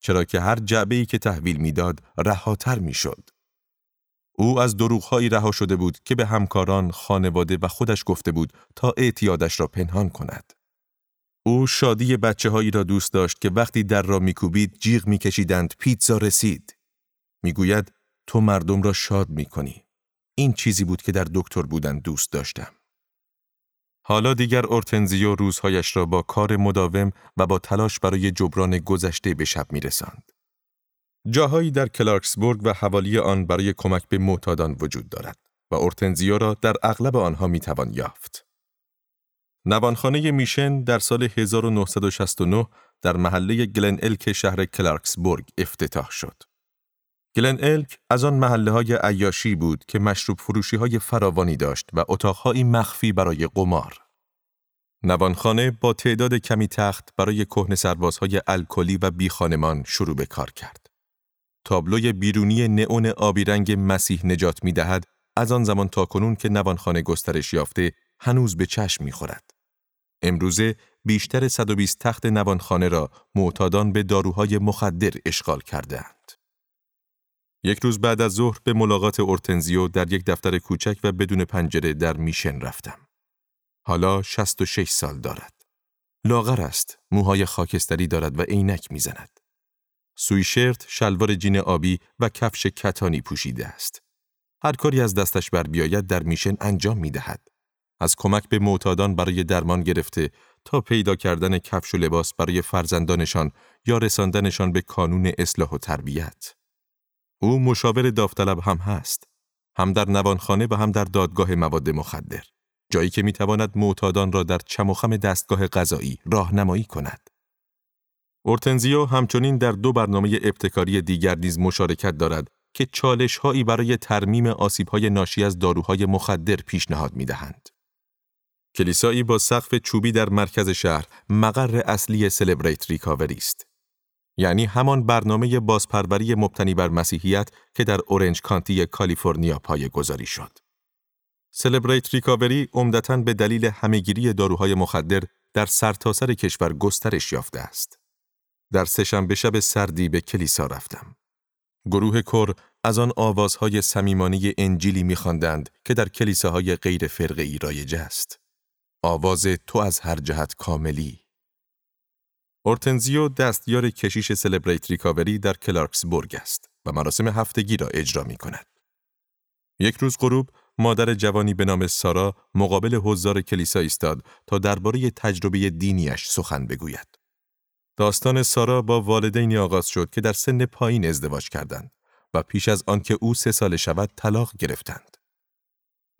چرا که هر جعبه ای که تحویل می‌داد رهاتر می‌شد. او از دروغهایی رها شده بود که به همکاران، خانواده و خودش گفته بود تا اعتیادش را پنهان کند. او شادی بچه هایی را دوست داشت که وقتی در را میکوبید جیغ میکشیدند پیتزا رسید. می‌گوید تو مردم را شاد می‌کنی. این چیزی بود که در دکتر بودن دوست داشتم. حالا دیگر اورتنزیو روزهایش را با کار مداوم و با تلاش برای جبران گذشته به شب می رسند. جاهایی در کلارکسبورگ و حوالی آن برای کمک به معتادان وجود دارد و اورتنزیو را در اغلب آنها می توان یافت. نوانخانه میشن در سال 1969 در محله گلن الک شهر کلارکسبورگ افتتاح شد. گلن الک از آن محله های عیاشی بود که مشروب فروشی های فراوانی داشت و اتاقهایی مخفی برای قمار. نوانخانه با تعداد کمی تخت برای کهن سربازهای الکلی و بیخانمان شروع به کار کرد. تابلوی بیرونی نئون آبی رنگ مسیح نجات می دهد از آن زمان تا کنون که نوانخانه گسترش یافته هنوز به چشم می خورد. امروزه بیشتر 120 تخت نوانخانه را معتادان به داروهای مخدر اشغال کردهاند. یک روز بعد از ظهر به ملاقات اورتنزیو در یک دفتر کوچک و بدون پنجره در میشن رفتم. حالا 66 سال دارد. لاغر است، موهای خاکستری دارد و عینک می‌زند. سویشرت، شلوار جین آبی و کفش کتانی پوشیده است. هر کاری از دستش بر بیاید در میشن انجام می دهد. از کمک به معتادان برای درمان گرفته تا پیدا کردن کفش و لباس برای فرزندانشان یا رساندنشان به کانون اصلاح و تربیت. او مشاور داوطلب هم هست. هم در نوانخانه و هم در دادگاه مواد مخدر. جایی که می‌تواند معتادان را در چمخم دستگاه غذایی راهنمایی کند. اورتنزیو همچنین در دو برنامه ابتکاری دیگر نیز مشارکت دارد که چالش هایی برای ترمیم آسیب های ناشی از داروهای مخدر پیشنهاد می دهند. کلیسایی با سقف چوبی در مرکز شهر مقر اصلی سلبریت ریکاوری است. یعنی همان برنامه بازپروری مبتنی بر مسیحیت که در اورنج کانتی کالیفرنیا پایه گذاری شد. سلبریت ریکاوری عمدتا به دلیل همهگیری داروهای مخدر در سرتاسر کشور گسترش یافته است. در سهشنبه شب سردی به کلیسا رفتم. گروه کر از آن آوازهای صمیمانه انجیلی می‌خواندند که در کلیساهای غیر فرقه‌ای رایج است. آواز تو از هر جهت کاملی. اورتنزیو دستیار کشیش سلبریت ریکاوری در کلارکسبورگ است و مراسم هفتگی را اجرا می کند. یک روز غروب مادر جوانی به نام سارا مقابل حضار کلیسا ایستاد تا درباره تجربه دینیش سخن بگوید. داستان سارا با والدینی آغاز شد که در سن پایین ازدواج کردند و پیش از آنکه او سه سال شود طلاق گرفتند.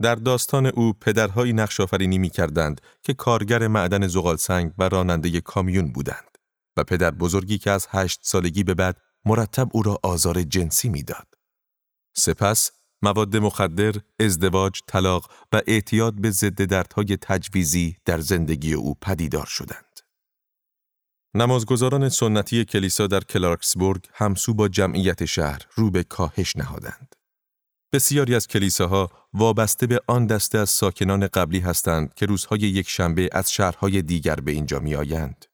در داستان او پدرهایی نقش آفرینی می کردند که کارگر معدن زغال سنگ و راننده کامیون بودند پدر بزرگی که از هشت سالگی به بعد مرتب او را آزار جنسی می‌داد. سپس مواد مخدر، ازدواج، طلاق و اعتیاد به ضد دردهای تجویزی در زندگی او پدیدار شدند. نمازگزاران سنتی کلیسا در کلارکسبورگ همسو با جمعیت شهر رو به کاهش نهادند. بسیاری از کلیساها وابسته به آن دسته از ساکنان قبلی هستند که روزهای یک شنبه از شهرهای دیگر به اینجا می آیند.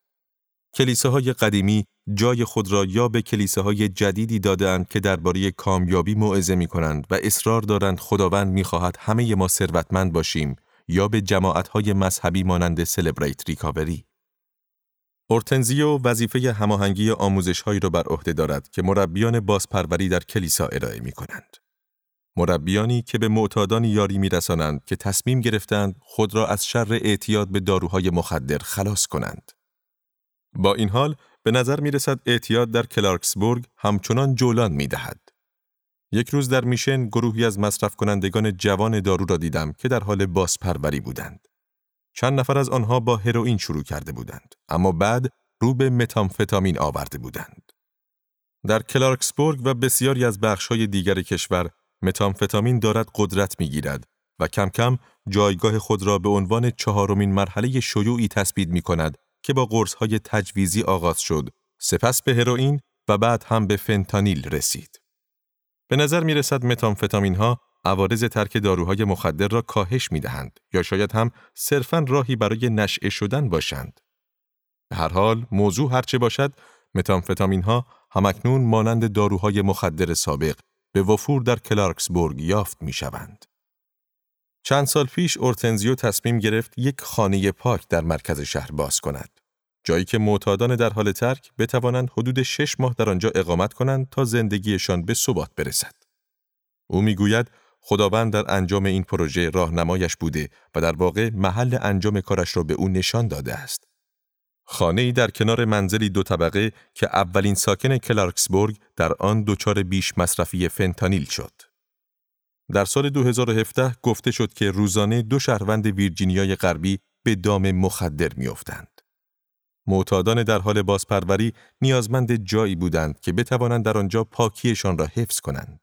کلیساهای قدیمی جای خود را یا به کلیساهای جدیدی دادند که درباره کامیابی موعظه می کنند و اصرار دارند خداوند می خواهد همه ما ثروتمند باشیم یا به جماعتهای مذهبی مانند سلبریت ریکاوری. اورتنزیو وظیفه هماهنگی آموزشهایی را بر عهده دارد که مربیان بازپروری در کلیسا ارائه می کنند. مربیانی که به معتادان یاری میرسانند که تصمیم گرفتند خود را از شر اعتیاد به داروهای مخدر خلاص کنند. با این حال به نظر می رسد اعتیاد در کلارکسبورگ همچنان جولان می دهد. یک روز در میشن گروهی از مصرف کنندگان جوان دارو را دیدم که در حال بازپروری بودند. چند نفر از آنها با هروئین شروع کرده بودند اما بعد رو به متامفتامین آورده بودند. در کلارکسبورگ و بسیاری از بخش‌های دیگر کشور متامفتامین دارد قدرت می‌گیرد و کم کم جایگاه خود را به عنوان چهارمین مرحله شیوعی تثبیت می کند که با قرصهای تجویزی آغاز شد، سپس به هروئین و بعد هم به فنتانیل رسید. به نظر می رسد متامفتامین ها عوارض ترک داروهای مخدر را کاهش می دهند یا شاید هم صرفاً راهی برای نشعه شدن باشند. به هر حال موضوع هرچه باشد متامفتامین ها همکنون مانند داروهای مخدر سابق به وفور در کلارکسبورگ یافت می شوند. چند سال پیش اورتنزیو تصمیم گرفت یک خانه پاک در مرکز شهر باز کند. جایی که معتادان در حال ترک بتوانند حدود شش ماه در آنجا اقامت کنند تا زندگیشان به ثبات برسد. او می‌گوید خداوند در انجام این پروژه راهنمایش بوده و در واقع محل انجام کارش را به او نشان داده است. خانه ای در کنار منزلی دو طبقه که اولین ساکن کلارکسبورگ در آن دچار بیش مصرفی فنتانیل شد. در سال 2017 گفته شد که روزانه دو شهروند ویرجینیای غربی به دام مخدر میافتند. معتادان در حال بازپروری نیازمند جایی بودند که بتوانند در آنجا پاکیشان را حفظ کنند.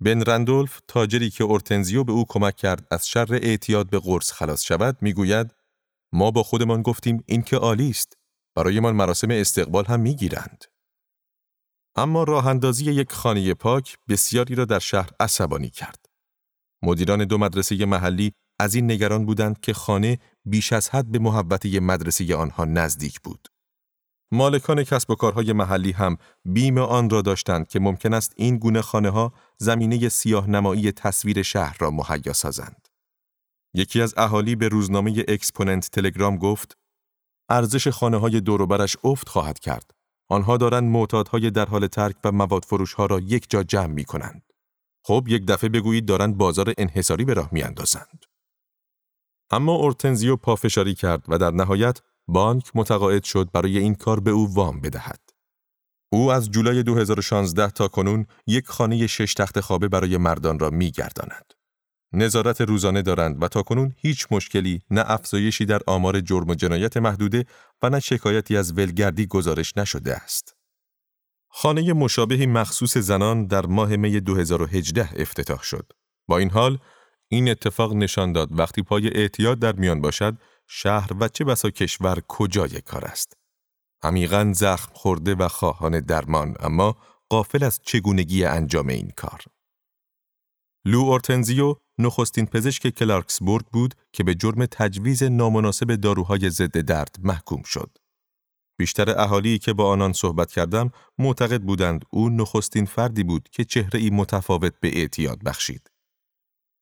بن رندولف تاجری که اورتنزیو به او کمک کرد از شر اعتیاد به قرص خلاص شود می‌گوید ما با خودمان گفتیم این که عالی است برایمان مراسم استقبال هم می‌گیرند اما راه اندازی یک خانه پاک بسیاری را در شهر عصبانی کرد مدیران دو مدرسه محلی از این نگران بودند که خانه بیش از حد به محوطه مدرسه آنها نزدیک بود مالکان کسب و کارهای محلی هم بیم آن را داشتند که ممکن است این گونه خانه ها زمینه سیاه نمایی تصویر شهر را مهیا سازند. یکی از اهالی به روزنامه اکسپوننت تلگرام گفت ارزش خانه های دوروبرش افت خواهد کرد. آنها دارند معتادهای در حال ترک و مواد فروش ها را یک جا جمع می کنند. خب یک دفعه بگویید دارند بازار انحصاری به راه می اندازند. اما اورتنزیو پافشاری کرد و در نهایت بانک متقاعد شد برای این کار به او وام بدهد. او از جولای 2016 تا کنون یک خانه شش تخت خوابه برای مردان را می گرداند. نظارت روزانه دارند و تا کنون هیچ مشکلی نه افزایشی در آمار جرم و جنایت محدوده و نه شکایتی از ولگردی گزارش نشده است. خانه مشابهی مخصوص زنان در ماه می 2018 افتتاح شد. با این حال این اتفاق نشان داد وقتی پای اعتیاد در میان باشد شهر و چه بسا کشور کجای کار است. عمیقا زخم خورده و خواهان درمان اما قافل از چگونگی انجام این کار. لو اورتنزیو نخستین پزشک کلارکسبورگ بود که به جرم تجویز نامناسب داروهای ضد درد محکوم شد. بیشتر اهالی که با آنان صحبت کردم معتقد بودند او نخستین فردی بود که چهره ای متفاوت به اعتیاد بخشید.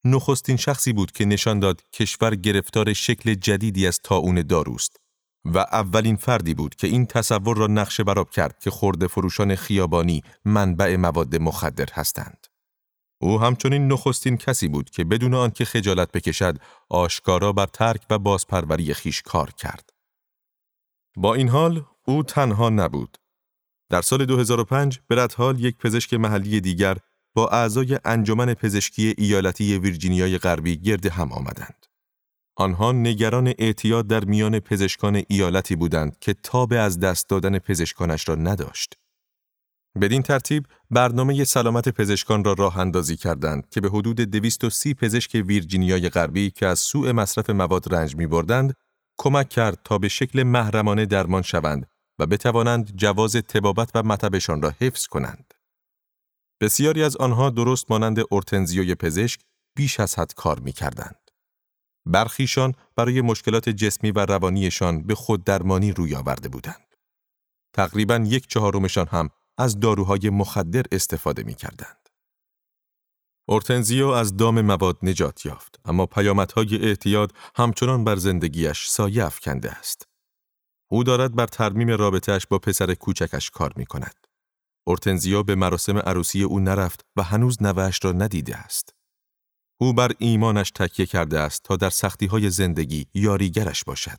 نخستین شخصی بود که نشان داد کشور گرفتار شکل جدیدی از تاون داروست و اولین فردی بود که این تصور را نقشه براب کرد که خورده فروشان خیابانی منبع مواد مخدر هستند. او همچنین نخستین کسی بود که بدون آنکه خجالت بکشد آشکارا بر ترک و بازپروری خیش کار کرد. با این حال او تنها نبود. در سال 2005 برد یک پزشک محلی دیگر اعضای انجمن پزشکی ایالتی ویرجینیای غربی گرد هم آمدند. آنها نگران اعتیاد در میان پزشکان ایالتی بودند که تاب از دست دادن پزشکانش را نداشت. بدین ترتیب برنامه سلامت پزشکان را راه اندازی کردند که به حدود 230 پزشک ویرجینیای غربی که از سوء مصرف مواد رنج می بردند، کمک کرد تا به شکل محرمانه درمان شوند و بتوانند جواز تبابت و مطبشان را حفظ کنند. بسیاری از آنها درست مانند اورتنزیوی پزشک بیش از حد کار می کردند. برخیشان برای مشکلات جسمی و روانیشان به خود درمانی روی آورده بودند. تقریبا یک چهارمشان هم از داروهای مخدر استفاده می کردند. اورتنزیو از دام مواد نجات یافت اما پیامدهای اعتیاد همچنان بر زندگیش سایه افکنده است. او دارد بر ترمیم رابطهش با پسر کوچکش کار می کند. اورتنزیا به مراسم عروسی او نرفت و هنوز نوهش را ندیده است. او بر ایمانش تکیه کرده است تا در سختی های زندگی یاریگرش باشد.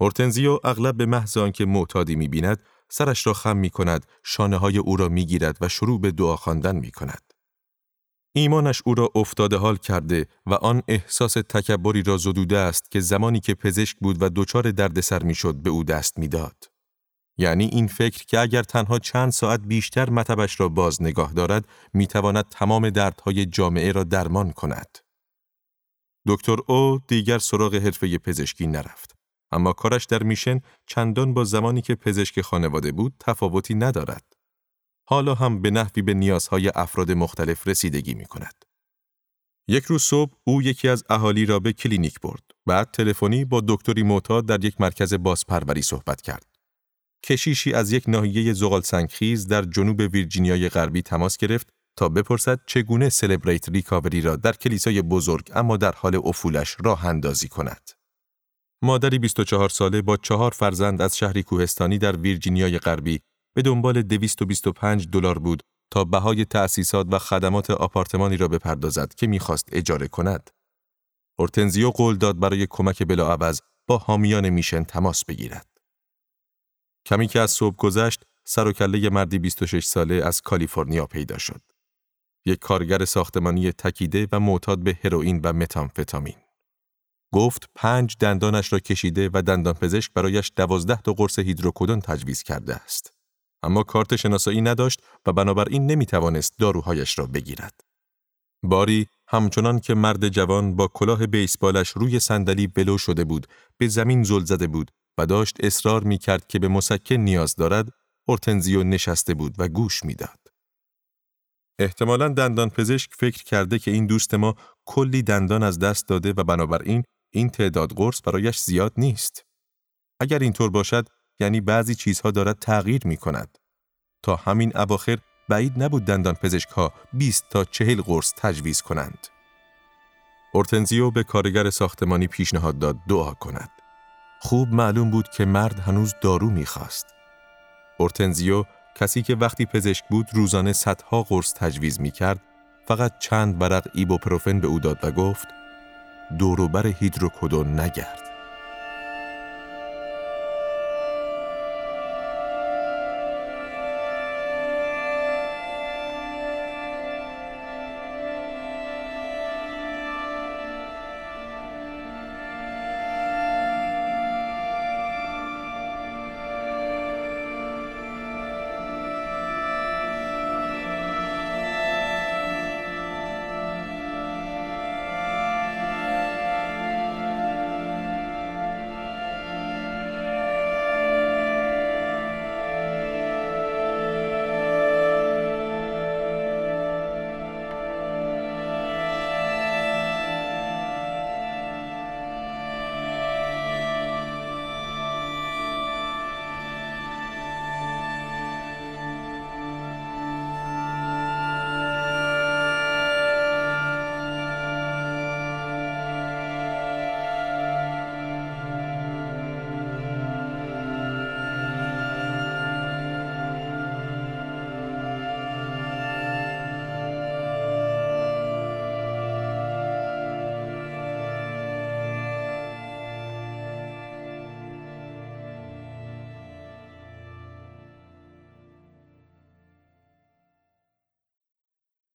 اورتنزیو اغلب به محض آنکه معتادی می‌بیند سرش را خم می کند، شانه های او را می گیرد و شروع به دعا خواندن می کند. ایمانش او را افتاده حال کرده و آن احساس تکبری را زدوده است که زمانی که پزشک بود و دچار دردسر می‌شد به او دست می‌داد. یعنی این فکر که اگر تنها چند ساعت بیشتر مطبش را باز نگاه دارد می‌تواند تمام دردهای جامعه را درمان کند. دکتر او دیگر سراغ حرفه پزشکی نرفت. اما کارش در میشن چندان با زمانی که پزشک خانواده بود تفاوتی ندارد. حالا هم به نحوی به نیازهای افراد مختلف رسیدگی می کند. یک روز صبح او یکی از اهالی را به کلینیک برد. بعد تلفنی با دکتری معتاد در یک مرکز بازپروری صحبت کرد. کشیشی از یک ناحیه زغال سنگخیز در جنوب ویرجینیای غربی تماس گرفت تا بپرسد چگونه سلبریت ریکاوری را در کلیسای بزرگ اما در حال افولش راه اندازی کند. مادری 24 ساله با چهار فرزند از شهری کوهستانی در ویرجینیای غربی به دنبال 225 دلار بود تا بهای تأسیسات و خدمات آپارتمانی را بپردازد که می‌خواست اجاره کند. اورتنزیو قول داد برای کمک بلاعوض با حامیان میشن تماس بگیرد. کمی که از صبح گذشت، سر و کله مردی 26 ساله از کالیفرنیا پیدا شد. یک کارگر ساختمانی تکیده و معتاد به هروئین و متامفتامین. گفت پنج دندانش را کشیده و دندان پزشک برایش دوازده تا قرص هیدروکودون تجویز کرده است. اما کارت شناسایی نداشت و بنابراین نمی توانست داروهایش را بگیرد. باری همچنان که مرد جوان با کلاه بیسبالش روی صندلی بلو شده بود، به زمین زل زده بود و داشت اصرار می کرد که به مسکن نیاز دارد، اورتنزیو نشسته بود و گوش می‌داد. احتمالا دندان پزشک فکر کرده که این دوست ما کلی دندان از دست داده و بنابراین این تعداد قرص برایش زیاد نیست. اگر اینطور باشد یعنی بعضی چیزها دارد تغییر می کند. تا همین اواخر بعید نبود دندان پزشک ها 20 تا 40 قرص تجویز کنند. اورتنزیو به کارگر ساختمانی پیشنهاد داد دعا کند. خوب معلوم بود که مرد هنوز دارو می‌خواست. اورتنزیو کسی که وقتی پزشک بود روزانه صدها قرص تجویز می کرد فقط چند برق ایبوپروفن به او داد و گفت دوروبر هیدروکودون نگرد.